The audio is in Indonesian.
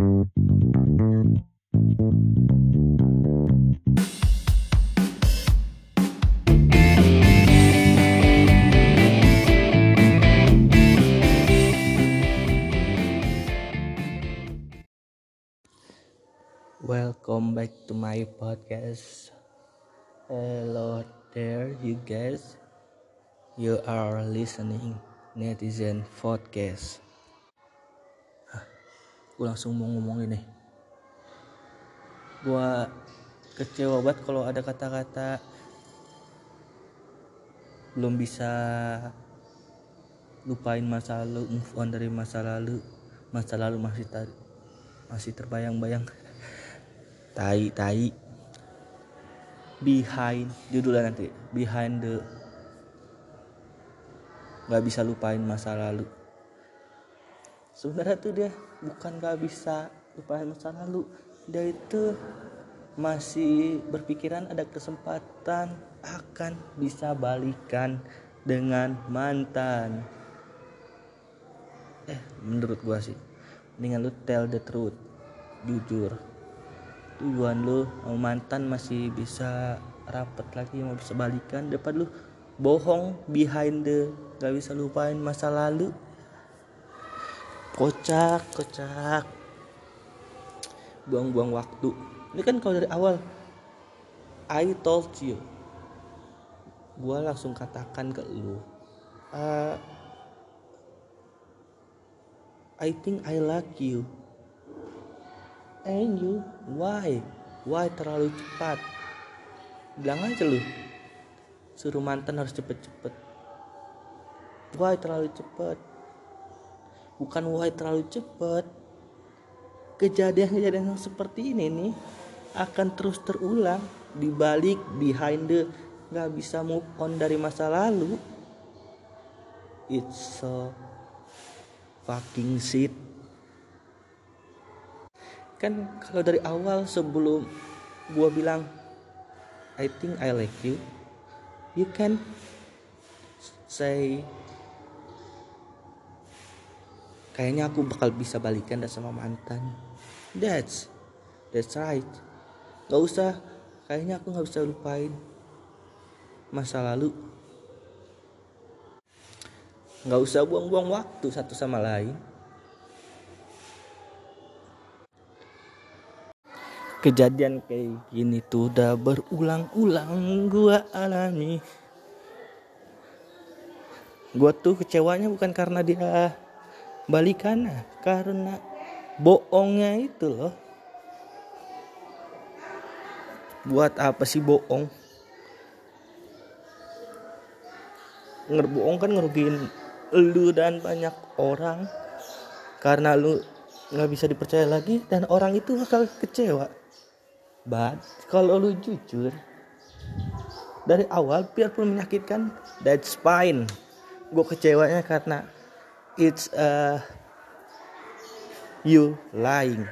Welcome back to my podcast. Hello there, you guys. You are listening netizen podcast. Gue langsung mau ngomong ini. Gua kecewa banget kalau ada kata-kata belum bisa lupain masa lalu, move on dari masa lalu. Masa lalu masih tar- masih terbayang-bayang. Tai tai. Behind judulnya nanti behind the nggak bisa lupain masa lalu sebenarnya tuh dia bukan nggak bisa lupain masa lalu. Dia itu masih berpikiran ada kesempatan akan bisa balikan dengan mantan. Eh menurut gua sih mendingan lu tell the truth jujur. Tujuan lu sama mantan masih bisa rapet lagi mau bisa balikan. Dapat lu bohong behind the gak bisa lupain masa lalu kocak kocak. Buang-buang waktu. Ini kan kalau dari awal I told you. Gua langsung katakan ke lu uh, I think I like you. And you why? Why terlalu cepat? Bilang aja lu suruh mantan harus cepet-cepet. Why terlalu cepet bukan why terlalu cepet kejadian-kejadian yang seperti ini nih akan terus terulang dibalik behind the nggak bisa move on dari masa lalu. It's so fucking shit. Kan kalau dari awal sebelum gua bilang I think I like you you can say kayaknya aku bakal bisa balikan dah sama mantan. That's that's right. Nggak usah. Kayaknya aku nggak bisa lupain masa lalu. Nggak usah buang-buang waktu satu sama lain. Kejadian kayak gini tuh udah berulang-ulang gua alami. Gua tuh kecewanya bukan karena dia balikan karena bohongnya itu loh. Buat apa sih bohong? Ngerbohong kan ngerugiin lu dan banyak orang. Karena lu nggak bisa dipercaya lagi dan orang itu bakal kecewa. But kalau lu jujur dari awal biarpun menyakitkan that's fine. Gue kecewanya karena it's uh, you lying.